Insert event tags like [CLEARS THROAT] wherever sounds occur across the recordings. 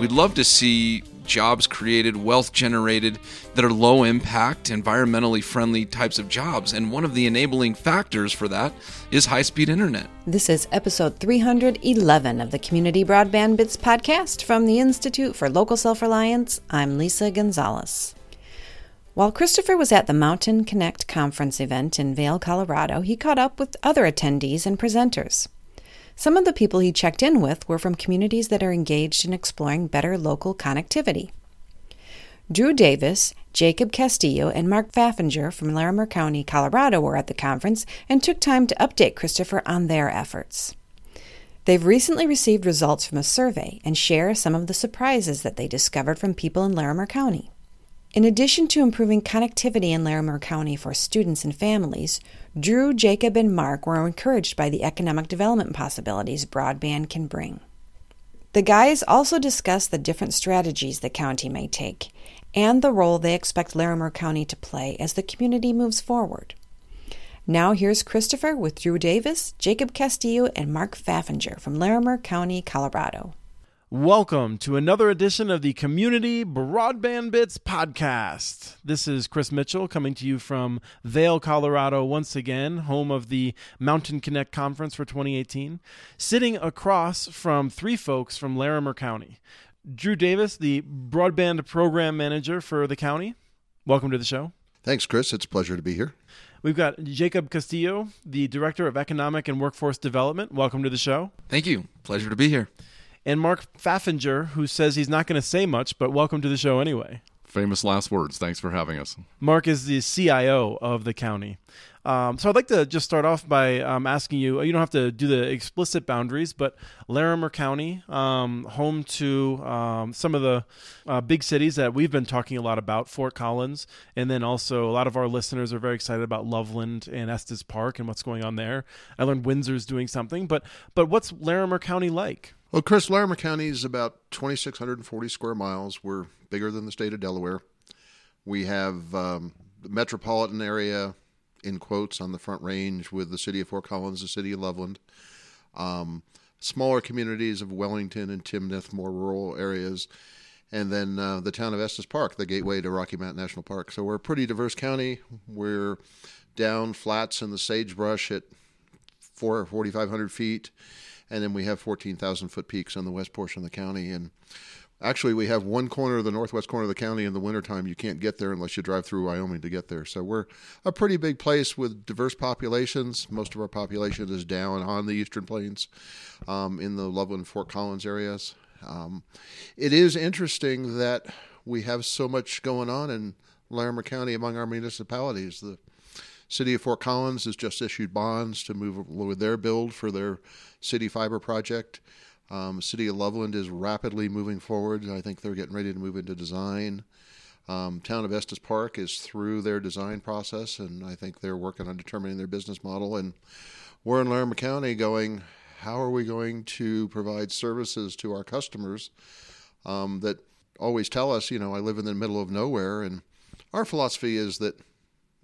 We'd love to see jobs created, wealth generated that are low impact, environmentally friendly types of jobs. And one of the enabling factors for that is high speed internet. This is episode 311 of the Community Broadband Bits podcast from the Institute for Local Self Reliance. I'm Lisa Gonzalez. While Christopher was at the Mountain Connect conference event in Vail, Colorado, he caught up with other attendees and presenters. Some of the people he checked in with were from communities that are engaged in exploring better local connectivity. Drew Davis, Jacob Castillo, and Mark Pfaffinger from Larimer County, Colorado were at the conference and took time to update Christopher on their efforts. They've recently received results from a survey and share some of the surprises that they discovered from people in Larimer County. In addition to improving connectivity in Larimer County for students and families, Drew, Jacob, and Mark were encouraged by the economic development possibilities broadband can bring. The guys also discussed the different strategies the county may take and the role they expect Larimer County to play as the community moves forward. Now here's Christopher with Drew Davis, Jacob Castillo, and Mark Pfaffinger from Larimer County, Colorado. Welcome to another edition of the Community Broadband Bits podcast. This is Chris Mitchell coming to you from Vail, Colorado, once again, home of the Mountain Connect Conference for 2018, sitting across from three folks from Larimer County. Drew Davis, the Broadband Program Manager for the county. Welcome to the show. Thanks, Chris. It's a pleasure to be here. We've got Jacob Castillo, the Director of Economic and Workforce Development. Welcome to the show. Thank you. Pleasure to be here and Mark Pfaffinger, who says he's not going to say much, but welcome to the show anyway. Famous last words. Thanks for having us. Mark is the CIO of the county. Um, so I'd like to just start off by um, asking you. You don't have to do the explicit boundaries, but Larimer County, um, home to um, some of the uh, big cities that we've been talking a lot about, Fort Collins, and then also a lot of our listeners are very excited about Loveland and Estes Park and what's going on there. I learned Windsor's doing something, but but what's Larimer County like? Well, Chris, Larimer County is about 2,640 square miles. We're bigger than the state of Delaware. We have um, the metropolitan area, in quotes, on the front range with the city of Fort Collins, the city of Loveland. Um, smaller communities of Wellington and Timnath, more rural areas. And then uh, the town of Estes Park, the gateway to Rocky Mountain National Park. So we're a pretty diverse county. We're down flats in the sagebrush at 4,500 feet and then we have 14,000 foot peaks on the west portion of the county. And actually, we have one corner of the northwest corner of the county in the wintertime. You can't get there unless you drive through Wyoming to get there. So we're a pretty big place with diverse populations. Most of our population is down on the eastern plains um, in the Loveland, Fort Collins areas. Um, it is interesting that we have so much going on in Larimer County among our municipalities. The City of Fort Collins has just issued bonds to move with their build for their city fiber project. Um, City of Loveland is rapidly moving forward. I think they're getting ready to move into design. Um, Town of Estes Park is through their design process, and I think they're working on determining their business model. And we're in Larimer County going, how are we going to provide services to our customers um, that always tell us, you know, I live in the middle of nowhere, and our philosophy is that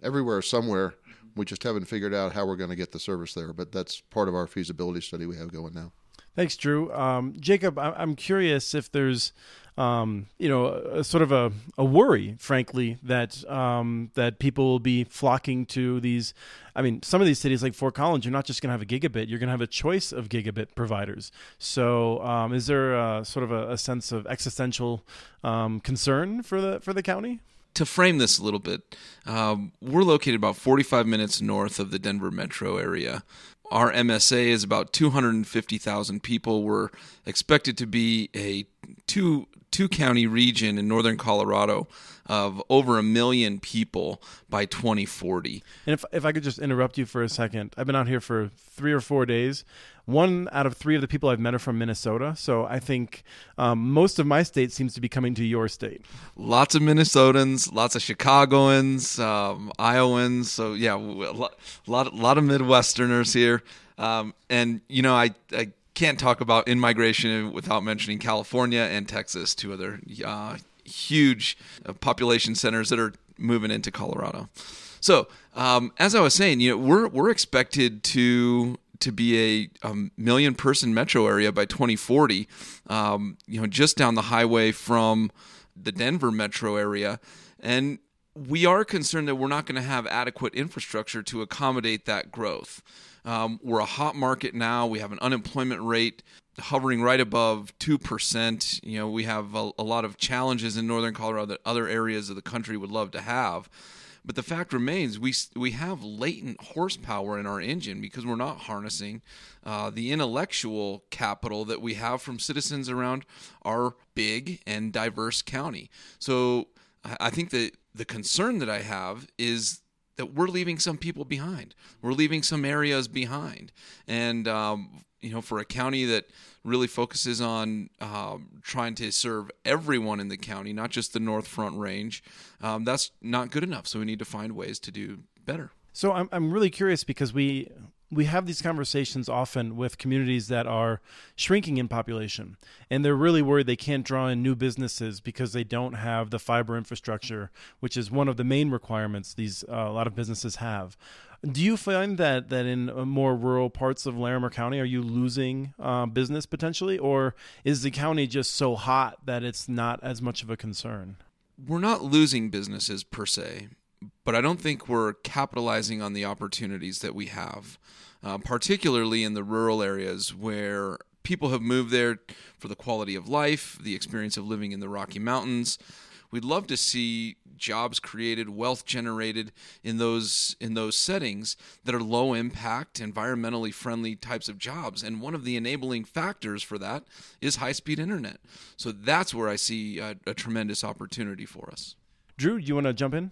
everywhere, somewhere. We just haven't figured out how we're going to get the service there, but that's part of our feasibility study we have going now. Thanks, Drew. Um, Jacob, I'm curious if there's, um, you know, a, a sort of a, a, worry, frankly, that um, that people will be flocking to these. I mean, some of these cities like Fort Collins, you're not just going to have a gigabit; you're going to have a choice of gigabit providers. So, um, is there a, sort of a, a sense of existential um, concern for the for the county? To frame this a little bit, um, we're located about 45 minutes north of the Denver metro area. Our MSA is about 250,000 people. We're expected to be a two two county region in northern Colorado of over a million people by 2040. And if if I could just interrupt you for a second, I've been out here for three or four days one out of three of the people I've met are from Minnesota. So I think um, most of my state seems to be coming to your state. Lots of Minnesotans, lots of Chicagoans, um, Iowans. So yeah, a lot, lot, lot of Midwesterners here. Um, and you know, I, I can't talk about in migration without mentioning California and Texas, two other uh, huge uh, population centers that are moving into Colorado. So, um, as I was saying, you know, we're we're expected to to be a, million person metro area by 2040. Um, you know, just down the highway from the Denver metro area, and we are concerned that we're not going to have adequate infrastructure to accommodate that growth. Um, we're a hot market now. We have an unemployment rate hovering right above 2%. You know, we have a, a, lot of challenges in northern Colorado that other areas of the country would love to have. But the fact remains, we we have latent horsepower in our engine because we're not harnessing uh, the intellectual capital that we have from citizens around our big and diverse county. So I think that the concern that I have is that we're leaving some people behind. We're leaving some areas behind, and um, you know, for a county that really focuses on um, trying to serve everyone in the county, not just the North Front Range, um, that's not good enough. So we need to find ways to do better. So I'm I'm really curious because we we have these conversations often with communities that are shrinking in population and they're really worried they can't draw in new businesses because they don't have the fiber infrastructure which is one of the main requirements these uh, a lot of businesses have do you find that that in uh, more rural parts of Larimer County, are you losing uh, business potentially, or is the county just so hot that it's not as much of a concern? We're not losing businesses per se, but I don't think we're capitalizing on the opportunities that we have, uh, particularly in the rural areas where people have moved there for the quality of life, the experience of living in the Rocky Mountains. We'd love to see jobs created, wealth generated in those in those settings that are low impact, environmentally friendly types of jobs. And one of the enabling factors for that is high speed internet. So that's where I see a, a tremendous opportunity for us. Drew, do you want to jump in?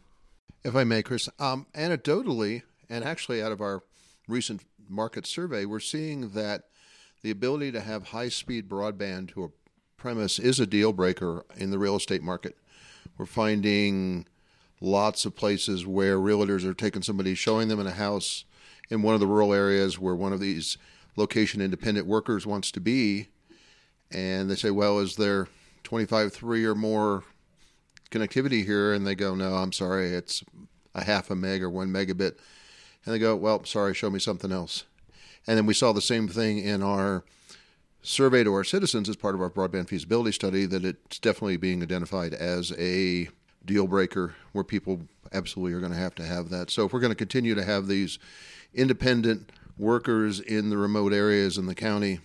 If I may, Chris. Um, anecdotally, and actually out of our recent market survey, we're seeing that the ability to have high speed broadband to a premise is a deal breaker in the real estate market. We're finding lots of places where realtors are taking somebody, showing them in a house in one of the rural areas where one of these location independent workers wants to be. And they say, Well, is there 25, 3 or more connectivity here? And they go, No, I'm sorry, it's a half a meg or one megabit. And they go, Well, sorry, show me something else. And then we saw the same thing in our survey to our citizens as part of our broadband feasibility study that it's definitely being identified as a deal breaker where people absolutely are going to have to have that. So if we're going to continue to have these independent workers in the remote areas in the county,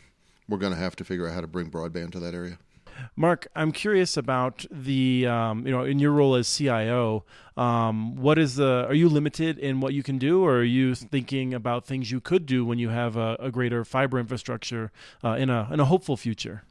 we're going to have to figure out how to bring broadband to that area. Mark, I'm curious about the um, you know in your role as CIO, um, what is the are you limited in what you can do, or are you thinking about things you could do when you have a, a greater fiber infrastructure uh, in a in a hopeful future?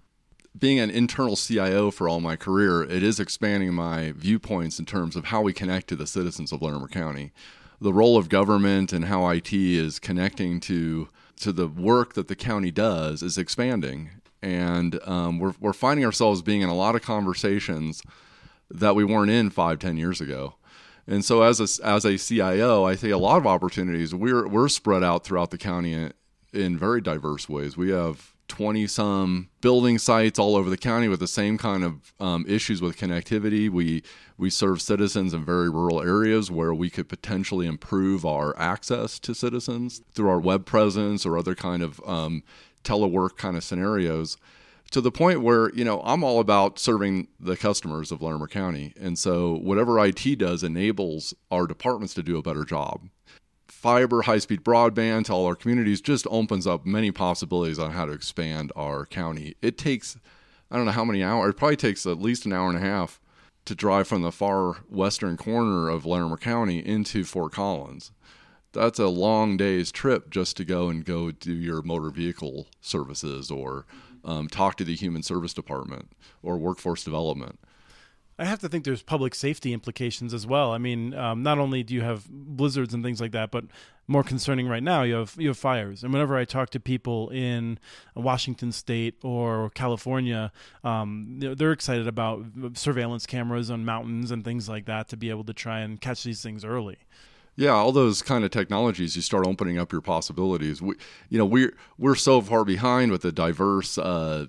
Being an internal CIO for all my career, it is expanding my viewpoints in terms of how we connect to the citizens of Larimer County. The role of government and how IT is connecting to to the work that the county does is expanding and um, we're we're finding ourselves being in a lot of conversations that we weren't in five, ten years ago. And so, as a as a CIO, I see a lot of opportunities. We're we're spread out throughout the county in, in very diverse ways. We have 20 some building sites all over the county with the same kind of um, issues with connectivity. We we serve citizens in very rural areas where we could potentially improve our access to citizens through our web presence or other kind of um, telework kind of scenarios to the point where you know I'm all about serving the customers of Larimer County, and so whatever IT does enables our departments to do a better job. Fiber, high-speed broadband to all our communities just opens up many possibilities on how to expand our county. It takes I don't know how many hours. It probably takes at least an hour and a half to drive from the far western corner of Larimer County into Fort Collins that's a long day's trip just to go and go do your motor vehicle services or um, talk to the human service department or workforce development. I have to think there's public safety implications as well. I mean, um, not only do you have blizzards and things like that, but more concerning right now, you have you have fires. And whenever I talk to people in Washington State or California, um, they're excited about surveillance cameras on mountains and things like that to be able to try and catch these things early. Yeah, all those kind of technologies, you start opening up your possibilities. We, you know, we're we're so far behind with the diverse uh,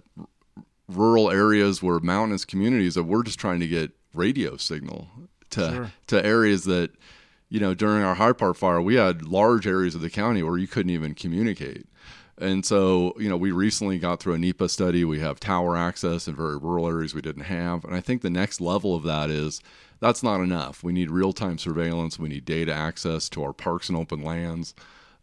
rural areas where mountainous communities that we're just trying to get radio signal to sure. to areas that you know, during our high Park fire, we had large areas of the county where you couldn't even communicate. And so, you know, we recently got through a NEPA study. We have tower access in very rural areas we didn't have. And I think the next level of that is that's not enough. We need real time surveillance. We need data access to our parks and open lands.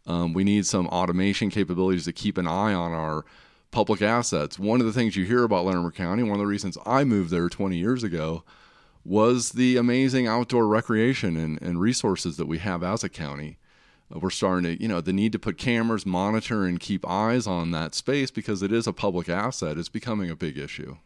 Um, we need some automation capabilities to keep an eye on our public assets. One of the things you hear about Larimer County, one of the reasons I moved there 20 years ago, was the amazing outdoor recreation and, and resources that we have as a county we're starting to you know the need to put cameras monitor and keep eyes on that space because it is a public asset is becoming a big issue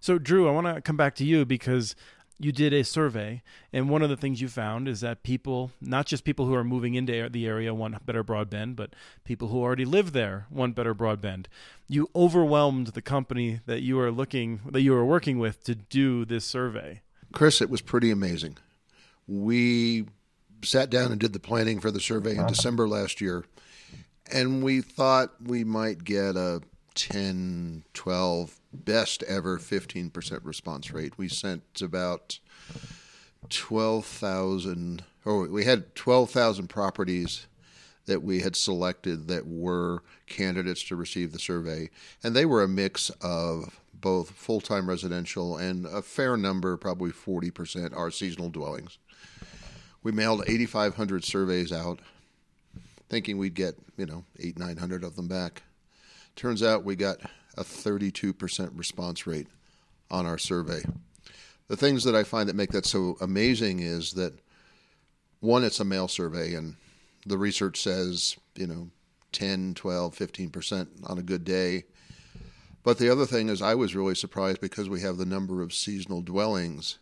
so drew i want to come back to you because you did a survey and one of the things you found is that people not just people who are moving into the area want better broadband but people who already live there want better broadband. You overwhelmed the company that you are looking that you are working with to do this survey. Chris it was pretty amazing. We sat down and did the planning for the survey in December last year, and we thought we might get a 10, 12, best ever 15% response rate. We sent about 12,000, or we had 12,000 properties that we had selected that were candidates to receive the survey, and they were a mix of both full time residential and a fair number, probably 40%, are seasonal dwellings. We mailed 8,500 surveys out, thinking we'd get, you know, eight, 900 of them back. Turns out we got a 32% response rate on our survey. The things that I find that make that so amazing is that one, it's a mail survey, and the research says, you know, 10, 12, 15% on a good day. But the other thing is, I was really surprised because we have the number of seasonal dwellings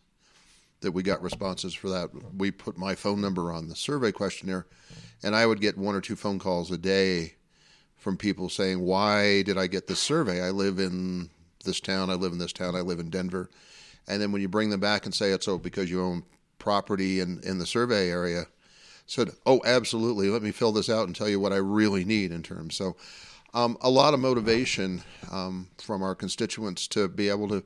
that we got responses for that. We put my phone number on the survey questionnaire, and I would get one or two phone calls a day from people saying, Why did I get this survey? I live in this town, I live in this town, I live in Denver. And then when you bring them back and say it's oh because you own property in, in the survey area, said, Oh, absolutely, let me fill this out and tell you what I really need in terms. So um, a lot of motivation um, from our constituents to be able to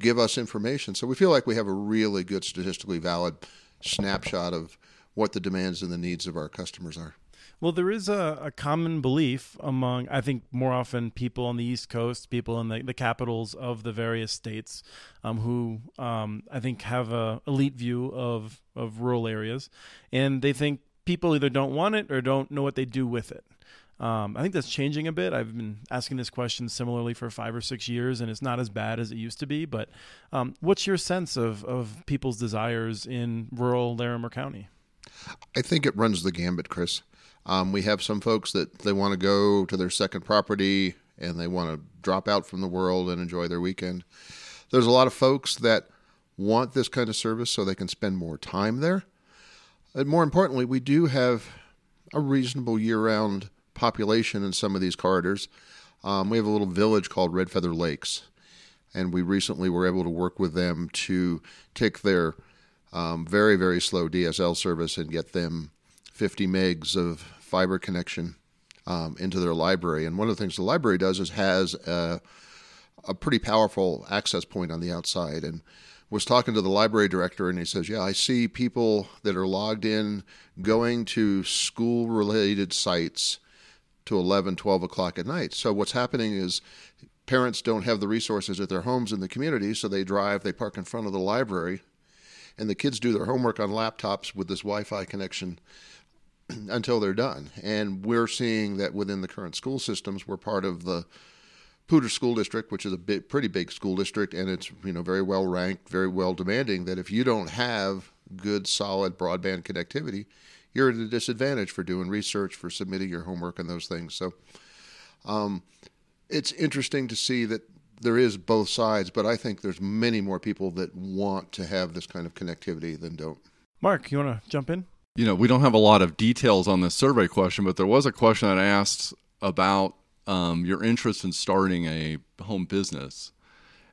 give us information. So we feel like we have a really good statistically valid snapshot of what the demands and the needs of our customers are. Well, there is a, a, common belief among, I think, more often people on the East Coast, people in the, the capitals of the various states, um, who um, I think have a elite view of of rural areas, and they think people either don't want it or don't know what they do with it. Um, I think that's changing a bit. I've been asking this question similarly for five or six years, and it's not as bad as it used to be. But um, what's your sense of, of people's desires in rural Larimer County? I think it runs the gambit, Chris. Um, we have some folks that they want to go to their second property and they want to drop out from the world and enjoy their weekend. There's a lot of folks that want this kind of service so they can spend more time there. And more importantly, we do have a reasonable year round population in some of these corridors. Um, we have a little village called Red Feather Lakes, and we recently were able to work with them to take their um, very, very slow DSL service and get them 50 megs of fiber connection um, into their library. And one of the things the library does is has a, a pretty powerful access point on the outside. And was talking to the library director and he says, Yeah, I see people that are logged in going to school related sites to 11, 12 o'clock at night. So what's happening is parents don't have the resources at their homes in the community, so they drive, they park in front of the library, and the kids do their homework on laptops with this Wi Fi connection [CLEARS THROAT] until they're done. And we're seeing that within the current school systems, we're part of the Poudre School District, which is a big, pretty big school district, and it's you know very well ranked, very well demanding. That if you don't have good, solid broadband connectivity, you're at a disadvantage for doing research, for submitting your homework, and those things. So, um, it's interesting to see that there is both sides, but I think there's many more people that want to have this kind of connectivity than don't. Mark, you want to jump in? You know, we don't have a lot of details on this survey question, but there was a question that asked about um, your interest in starting a home business.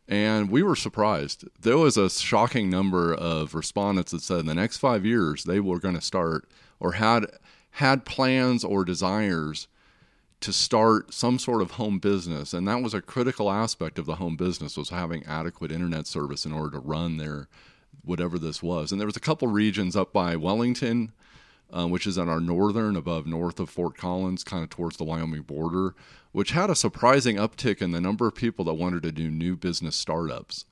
And we were surprised. There was a shocking number of respondents that said in the next five years they were going to start or had had plans or desires to start some sort of home business and that was a critical aspect of the home business was having adequate internet service in order to run their whatever this was. And there was a couple regions up by Wellington, um, which is on our northern, above north of Fort Collins, kind of towards the Wyoming border, which had a surprising uptick in the number of people that wanted to do new business startups.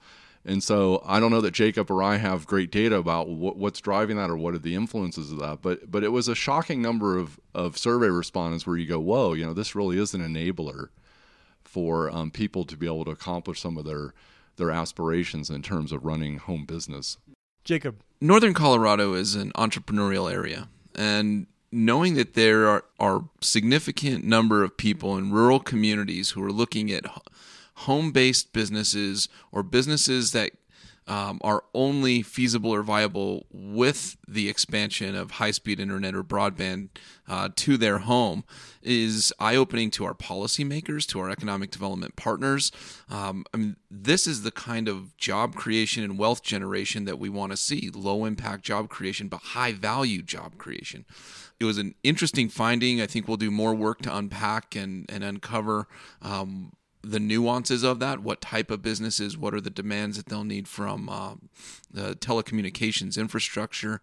And so I don't know that Jacob or I have great data about what, what's driving that or what are the influences of that, but but it was a shocking number of, of survey respondents where you go, whoa, you know, this really is an enabler for um, people to be able to accomplish some of their their aspirations in terms of running home business. Jacob, Northern Colorado is an entrepreneurial area, and knowing that there are, are significant number of people in rural communities who are looking at home-based businesses or businesses that um, are only feasible or viable with the expansion of high speed internet or broadband uh, to their home is eye opening to our policymakers, to our economic development partners. Um, I mean, this is the kind of job creation and wealth generation that we want to see low impact job creation, but high value job creation. It was an interesting finding. I think we'll do more work to unpack and, and uncover. Um, the nuances of that, what type of businesses, what are the demands that they'll need from uh, the telecommunications infrastructure.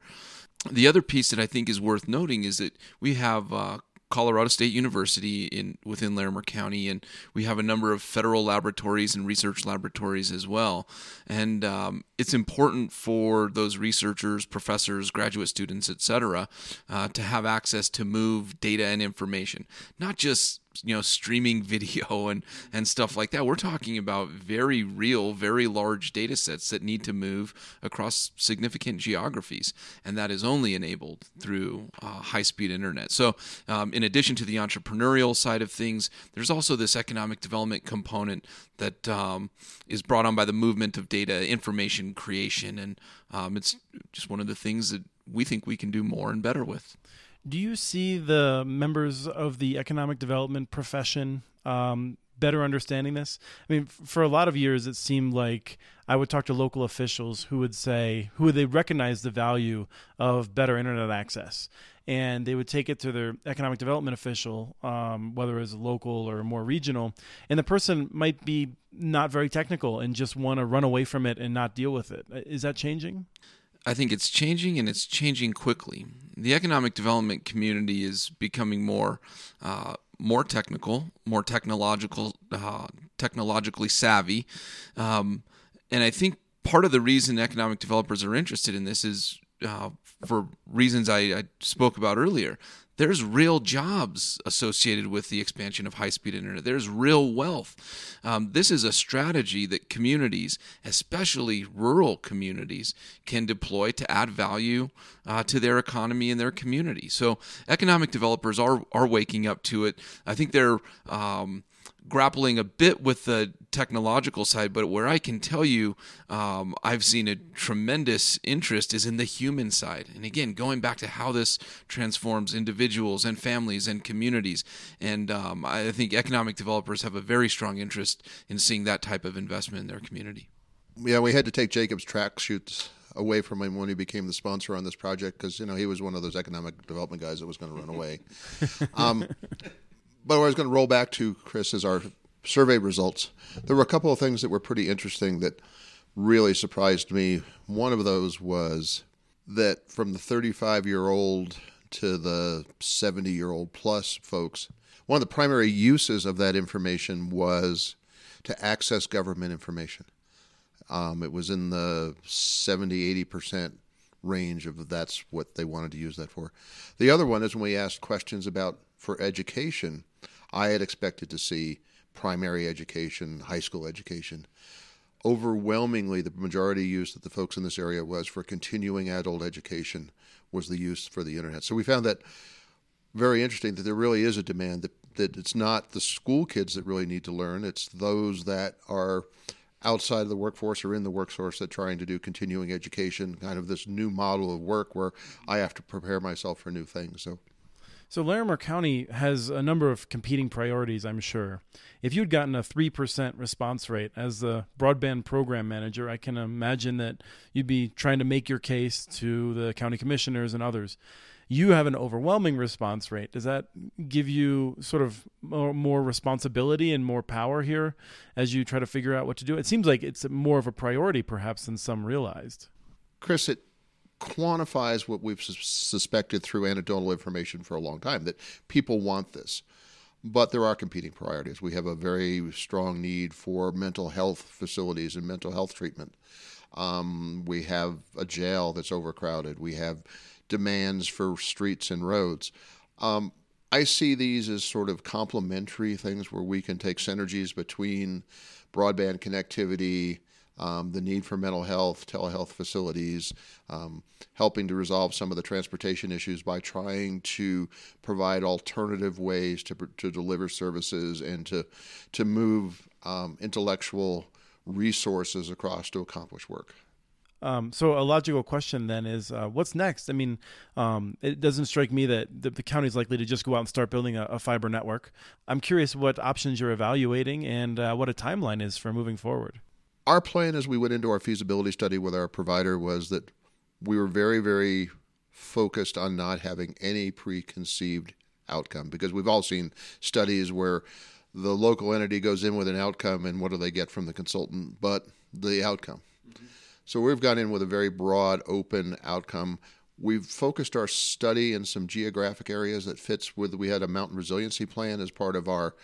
The other piece that I think is worth noting is that we have uh, Colorado State University in within Larimer County, and we have a number of federal laboratories and research laboratories as well. And um, it's important for those researchers, professors, graduate students, etc., uh, to have access to move data and information, not just you know streaming [LAUGHS] video and and stuff like that. We're talking about very real very large data sets that need to move across significant geographies and that is only enabled through uh, high speed internet. So um, in addition to the entrepreneurial side of things there's also this economic development component that um, is brought on by the movement of data information creation and um, it's just one of the things that we think we can do more and better with do you see the members of the economic development profession um, better understanding this? I mean, for a lot of years, it seemed like I would talk to local officials who would say, who would they recognize the value of better internet access. And they would take it to their economic development official, um, whether it's local or more regional, and the person might be not very technical and just want to run away from it and not deal with it. Is that changing? I think it's changing and it's changing quickly. The economic development community is becoming more uh, more technical, more technological, uh, technologically savvy, um, and I think part of the reason economic developers are interested in this is uh, for reasons I, I spoke about earlier there's real jobs associated with the expansion of high speed internet. There's real wealth. Um, this is a strategy that communities, especially rural communities, can deploy to add value uh, to their economy and their community. So economic developers are are waking up to it. I think they're um, grappling a bit with the technological side, but where I can tell you um, I've seen a tremendous interest is in the human side. And again, going back to how this transforms individuals and families and communities. And um, I think economic developers have a very strong interest in seeing that type of investment in their community. Yeah, we had to take Jacob's track shoots away from him when he became the sponsor on this project because you know he was one of those economic development guys that was going to run away. [LAUGHS] um, but I was going to roll back to, Chris, is our survey results. There were a couple of things that were pretty interesting that really surprised me. One of those was that from the 35 year old to the 70 year old plus folks, one of the primary uses of that information was to access government information. Um, it was in the 70, 80% range of that's what they wanted to use that for. The other one is when we asked questions about for education, I had expected to see primary education, high school education. Overwhelmingly, the majority use that the folks in this area was for continuing adult education was the use for the internet. So we found that very interesting that there really is a demand that, that it's not the school kids that really need to learn, it's those that are outside of the workforce or in the workforce that trying to do continuing education, kind of this new model of work where I have to prepare myself for new things. So so Larimer County has a number of competing priorities, I'm sure. If you'd gotten a 3% response rate as the broadband program manager, I can imagine that you'd be trying to make your case to the county commissioners and others. You have an overwhelming response rate. Does that give you sort of more, more responsibility and more power here as you try to figure out what to do? It seems like it's more of a priority, perhaps, than some realized. Chris, it quantifies what we've sus- suspected through anecdotal information for a long time that people want this. But there are competing priorities. We have a very strong need for mental health facilities and mental health treatment. Um, we have a jail that's overcrowded. We have demands for streets and roads. Um, I see these as sort of complementary things where we can take synergies between broadband connectivity, um, the need for mental health, telehealth facilities, um, helping to resolve some of the transportation issues by trying to provide alternative ways to, to deliver services and to, to move um, intellectual resources across to accomplish work. Um, so a logical question then is, uh, what's next? I mean, um, it doesn't strike me that the, the county is likely to just go out and start building a, a fiber network. I'm curious what options you're evaluating and uh, what a timeline is for moving forward our plan as we went into our feasibility study with our provider was that we were very, very focused on not having any preconceived outcome because we've all seen studies where the local entity goes in with an outcome and what do they get from the consultant but the outcome. Mm-hmm. So we've gone in with a very broad, open outcome. We've focused our study in some geographic areas that fits with. We had a mountain resiliency plan as part of our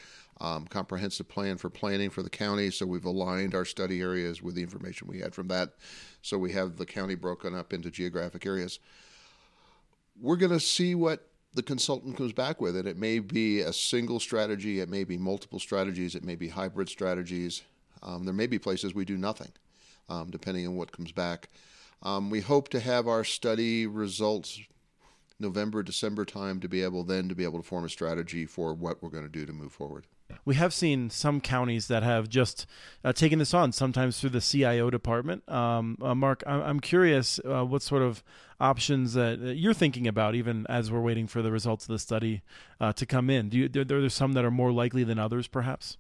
um, comprehensive plan for planning for the county. So we've aligned our study areas with the information we had from that. So we have the county broken up into geographic areas. We're going to see what the consultant comes back with, and it may be a single strategy, it may be multiple strategies, it may be hybrid strategies. Um, there may be places we do nothing, um, depending on what comes back. Um, we hope to have our study results November, December time to be able then to be able to form a strategy for what we're going to do to move forward. We have seen some counties that have just uh, taken this on, sometimes through the CIO department. Um, uh, Mark, I'm curious uh, what sort of options that you're thinking about, even as we're waiting for the results of the study uh, to come in. Do you, there, there some that are more likely than others, perhaps?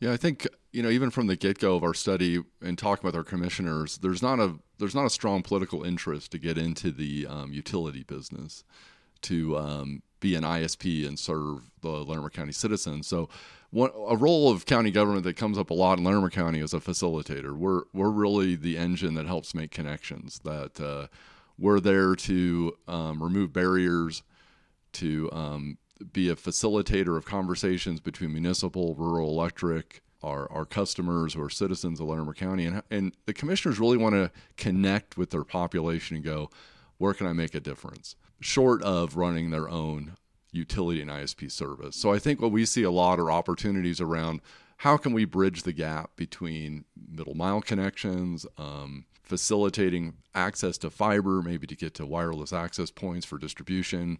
Yeah, I think you know even from the get go of our study and talking with our commissioners, there's not a there's not a strong political interest to get into the um, utility business, to um, be an ISP and serve the Larimer County citizens. So, a role of county government that comes up a lot in Larimer County is a facilitator. We're we're really the engine that helps make connections. That uh, we're there to um, remove barriers, to um, be a facilitator of conversations between municipal, rural electric, our, our customers are citizens of Larimer County. And, and the commissioners really want to connect with their population and go, where can I make a difference? Short of running their own utility and ISP service. So I think what we see a lot are opportunities around how can we bridge the gap between middle mile connections, um, facilitating access to fiber, maybe to get to wireless access points for distribution,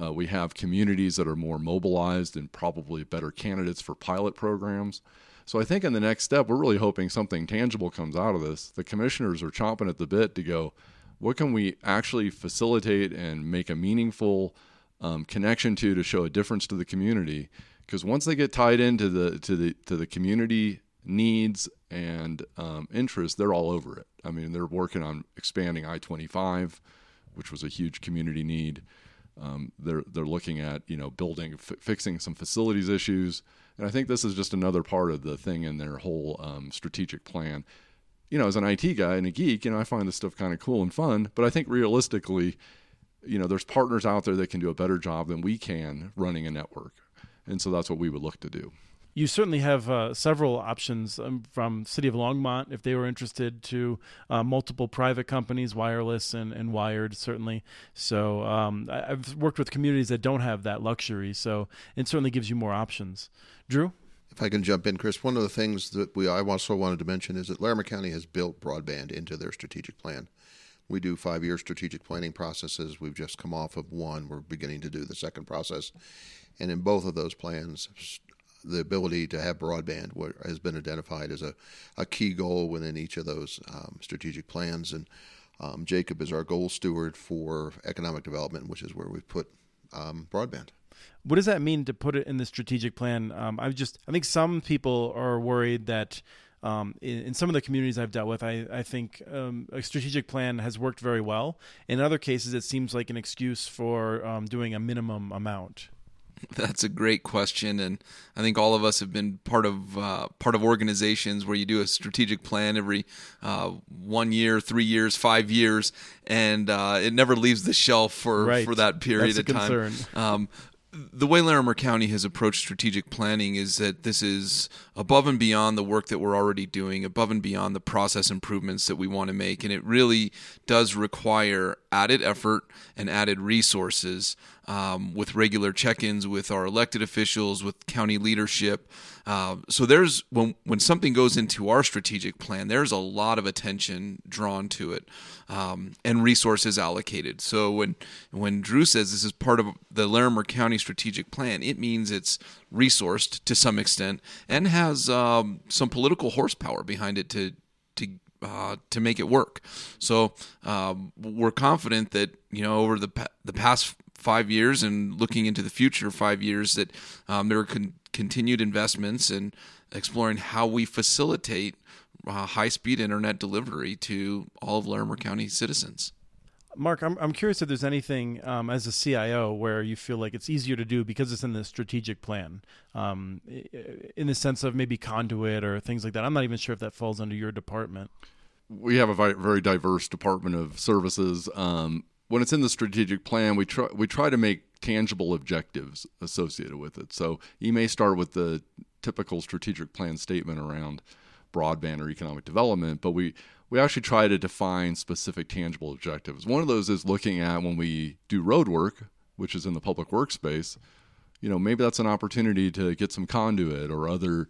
uh, we have communities that are more mobilized and probably better candidates for pilot programs. So I think in the next step, we're really hoping something tangible comes out of this. The commissioners are chomping at the bit to go, what can we actually facilitate and make a meaningful um, connection to to show a difference to the community? Because once they get tied into the to the to the community needs and um, interests, they're all over it. I mean, they're working on expanding I twenty five, which was a huge community need. Um, they're they're looking at you know building f- fixing some facilities issues, and I think this is just another part of the thing in their whole um, strategic plan. You know, as an IT guy and a geek, you know, I find this stuff kind of cool and fun, but I think realistically, you know, there's partners out there that can do a better job than we can running a network, and so that's what we would look to do you certainly have uh, several options um, from City of Longmont if they were interested to uh, multiple private companies, wireless and, and wired certainly. So um, I, have worked with communities that don't have that luxury, so it certainly gives you more options. Drew. If I can jump in, Chris, one of the things that we I also wanted to mention is that Larimer County has built broadband into their strategic plan. We do five year strategic planning processes. We've just come off of one. We're beginning to do the second process. And in both of those plans, the ability to have broadband has been identified as a, a key goal within each of those um, strategic plans. And um, Jacob is our goal steward for economic development, which is where we've put um, broadband. What does that mean to put it in the strategic plan? Um, I just I think some people are worried that. Um, in, in, some of the communities I've dealt with, I, I think um, a strategic plan has worked very well. In other cases, it seems like an excuse for doing a minimum amount. [LAUGHS] That's a great question, and I think all of us have been part of uh, part of organizations where you do a strategic plan every uh, one year, three years, five years, and uh, it never leaves the shelf for Right. for that period That's of a time. concern. Um, the way Larimer County has approached strategic planning is that this is above and beyond the work that we're already doing, above and beyond the process improvements that we want to make. And it really does require added effort and added resources um, with regular check ins with our elected officials, with county leadership. Uh, so there's when when something goes into our strategic plan, there's a lot of attention drawn to it um, and resources allocated. So when when Drew says this is part of the Larimer County strategic plan, it means it's resourced to some extent and has um, some political horsepower behind it to to uh, to make it work. So um, we're confident that you know over the pa- the past five years and looking into the future five years that um, there are con- continued investments in exploring how we facilitate uh, high speed internet delivery to all of Larimer County citizens. Mark, I'm, I'm curious if there's anything um, as a CIO where you feel like it's easier to do because it's in the strategic plan, um, in the sense of maybe conduit or things like that. I'm not even sure if that falls under your department. we have a very diverse department of services. Um, when it's in the strategic plan, we try we try to make tangible objectives associated with it. So you may start with the typical strategic plan statement around broadband or economic development, but we we actually try to define specific tangible objectives. One of those is looking at when we do road work, which is in the public workspace. You know, maybe that's an opportunity to get some conduit or other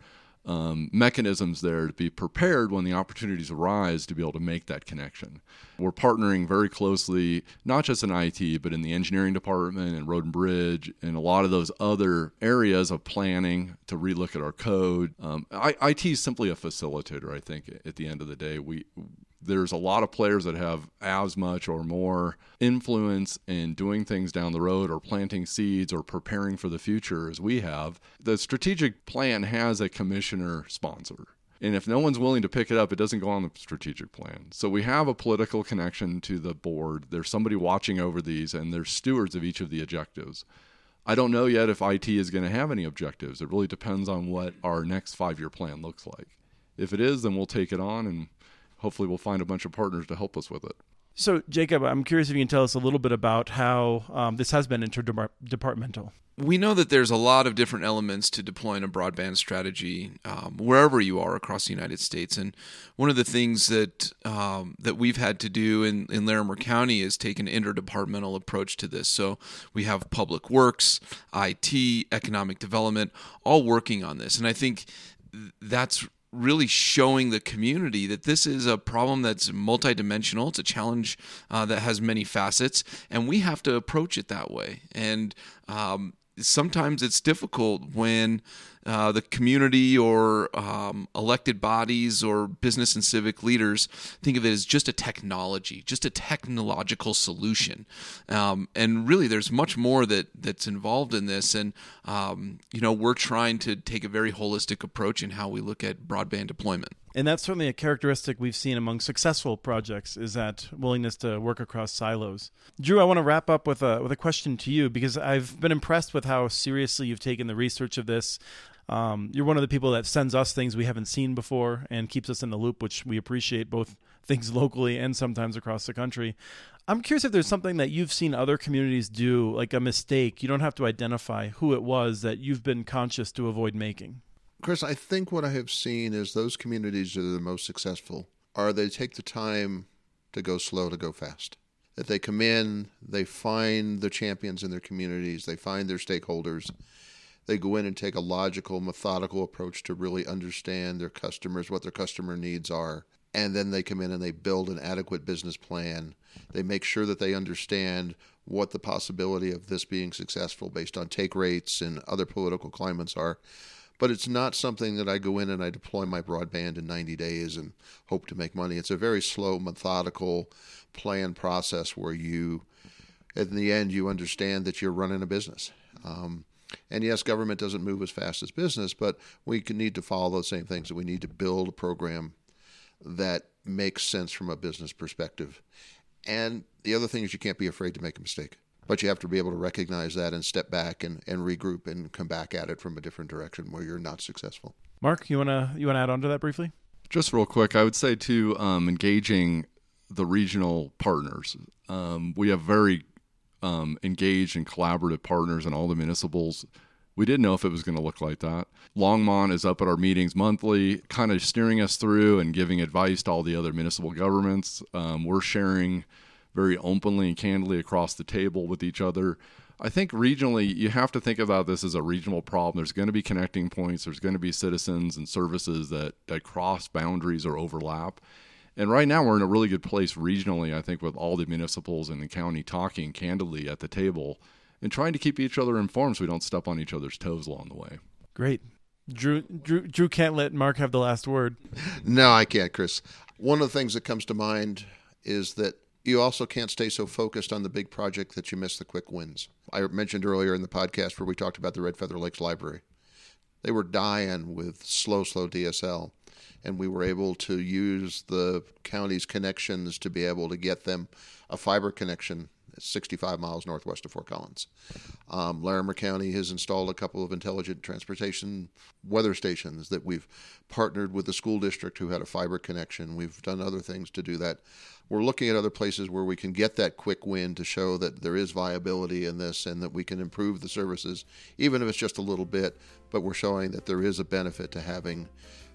um, mechanisms there to be prepared when the opportunities arise to be able to make that connection. We're partnering very closely, not just in IT, but in the engineering department and road and bridge and a lot of those other areas of planning to relook at our code. Um, I, IT is simply a facilitator, I think, at the end of the day. We there's a lot of players that have as much or more influence in doing things down the road or planting seeds or preparing for the future as we have. The strategic plan has a commissioner sponsor. And if no one's willing to pick it up, it doesn't go on the strategic plan. So we have a political connection to the board. There's somebody watching over these, and there's stewards of each of the objectives. I don't know yet if IT is going to have any objectives. It really depends on what our next five year plan looks like. If it is, then we'll take it on and hopefully we'll find a bunch of partners to help us with it. So, Jacob, I'm curious if you can tell us a little bit about how um, this has been interdepartmental. We know that there's a lot of different elements to deploying a broadband strategy um, wherever you are across the United States, and one of the things that um, that we've had to do in, in Larimer County is take an interdepartmental approach to this. So we have Public Works, IT, Economic Development, all working on this, and I think that's really showing the community that this is a problem that's multidimensional. It's a challenge uh, that has many facets, and we have to approach it that way. And um, sometimes it's difficult when uh, the community or um, elected bodies or business and civic leaders think of it as just a technology, just a technological solution. Um, and really, there's much more that that's involved in this. And um, you know, we're trying to take a very holistic approach in how we look at broadband deployment. And that's certainly a characteristic we've seen among successful projects is that willingness to work across silos. Drew, I want to wrap up with a with a question to you because I've been impressed with how seriously you've taken the research of this. Um, you're one of the people that sends us things we haven't seen before and keeps us in the loop, which we appreciate both things [LAUGHS] locally and sometimes across the country. I'm curious if there's something that you've seen other communities do, like a mistake. You don't have to identify who it was that you've been conscious to avoid making. Chris, I think what I have seen is those communities that are the most successful are they take the time to go slow to go fast. That they come in, they find the champions in their communities, they find their stakeholders, they go in and take a logical, methodical approach to really understand their customers, what their customer needs are. And then they come in and they build an adequate business plan. They make sure that they understand what the possibility of this being successful based on take rates and other political climates are. But it's not something that I go in and I deploy my broadband in 90 days and hope to make money. It's a very slow, methodical plan process where you, in the end, you understand that you're running a business. Um, and yes, government doesn't move as fast as business, but we need to follow those same things. We need to build a program that makes sense from a business perspective. And the other thing is you can't be afraid to make a mistake. But you have to be able to recognize that and step back and, and regroup and come back at it from a different direction where you're not successful. Mark, you wanna you wanna add on to that briefly? Just real quick, I would say too, um, engaging the regional partners. Um, we have very um, engaged and collaborative partners in all the municipals. We didn't know if it was going to look like that. Longmont is up at our meetings monthly, kind of steering us through and giving advice to all the other municipal governments. Um, we're sharing very openly and candidly across the table with each other. I think regionally, you have to think about this as a regional problem. There's going to be connecting points, there's going to be citizens and services that, that cross boundaries or overlap. And right now, we're in a really good place regionally, I think, with all the municipals and the county talking candidly at the table and trying to keep each other informed so we don't step on each other's toes along the way. Great. Drew, Drew, Drew can't let Mark have the last word. No, I can't, Chris. One of the things that comes to mind is that you also can't stay so focused on the big project that you miss the quick wins. I mentioned earlier in the podcast where we talked about the Red Feather Lakes Library. They were dying with slow, slow DSL, and we were able to use the county's connections to be able to get them a fiber connection 65 miles northwest of Fort Collins. Um, Larimer County has installed a couple of intelligent transportation weather stations that we've partnered with the school district who had a fiber connection. We've done other things to do that. We're looking at other places where we can get that quick win to show that there is viability in this and that we can improve the services, even if it's just a little bit. But we're showing that there is a benefit to having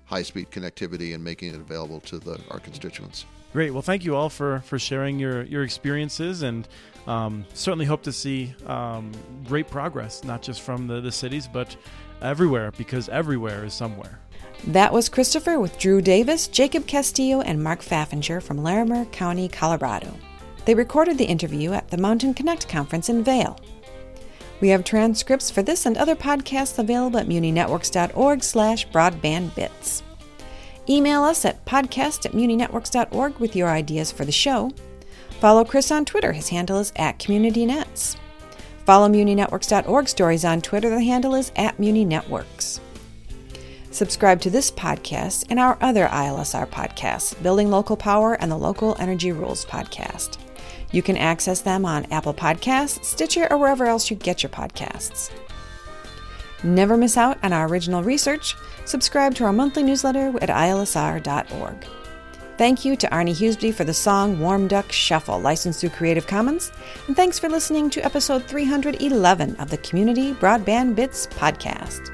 high speed connectivity and making it available to the, our constituents. Great. Well, thank you all for for sharing your your experiences, and um, certainly hope to see um, great progress, not just from the, the cities, but everywhere, because everywhere is somewhere. That was Christopher with Drew Davis, Jacob Castillo, and Mark Faffinger from Larimer County, Colorado. They recorded the interview at the Mountain Connect conference in Vail. We have transcripts for this and other podcasts available at muninetworks.org slash broadbandbits. Email us at podcast at muninetworks.org with your ideas for the show. Follow Chris on Twitter. His handle is at CommunityNets. Follow muninetworks.org stories on Twitter. The handle is at muninetworks. Subscribe to this podcast and our other ILSR podcasts, Building Local Power and the Local Energy Rules podcast. You can access them on Apple Podcasts, Stitcher, or wherever else you get your podcasts. Never miss out on our original research. Subscribe to our monthly newsletter at ilsr.org. Thank you to Arnie Huseby for the song Warm Duck Shuffle, licensed through Creative Commons. And thanks for listening to episode 311 of the Community Broadband Bits podcast.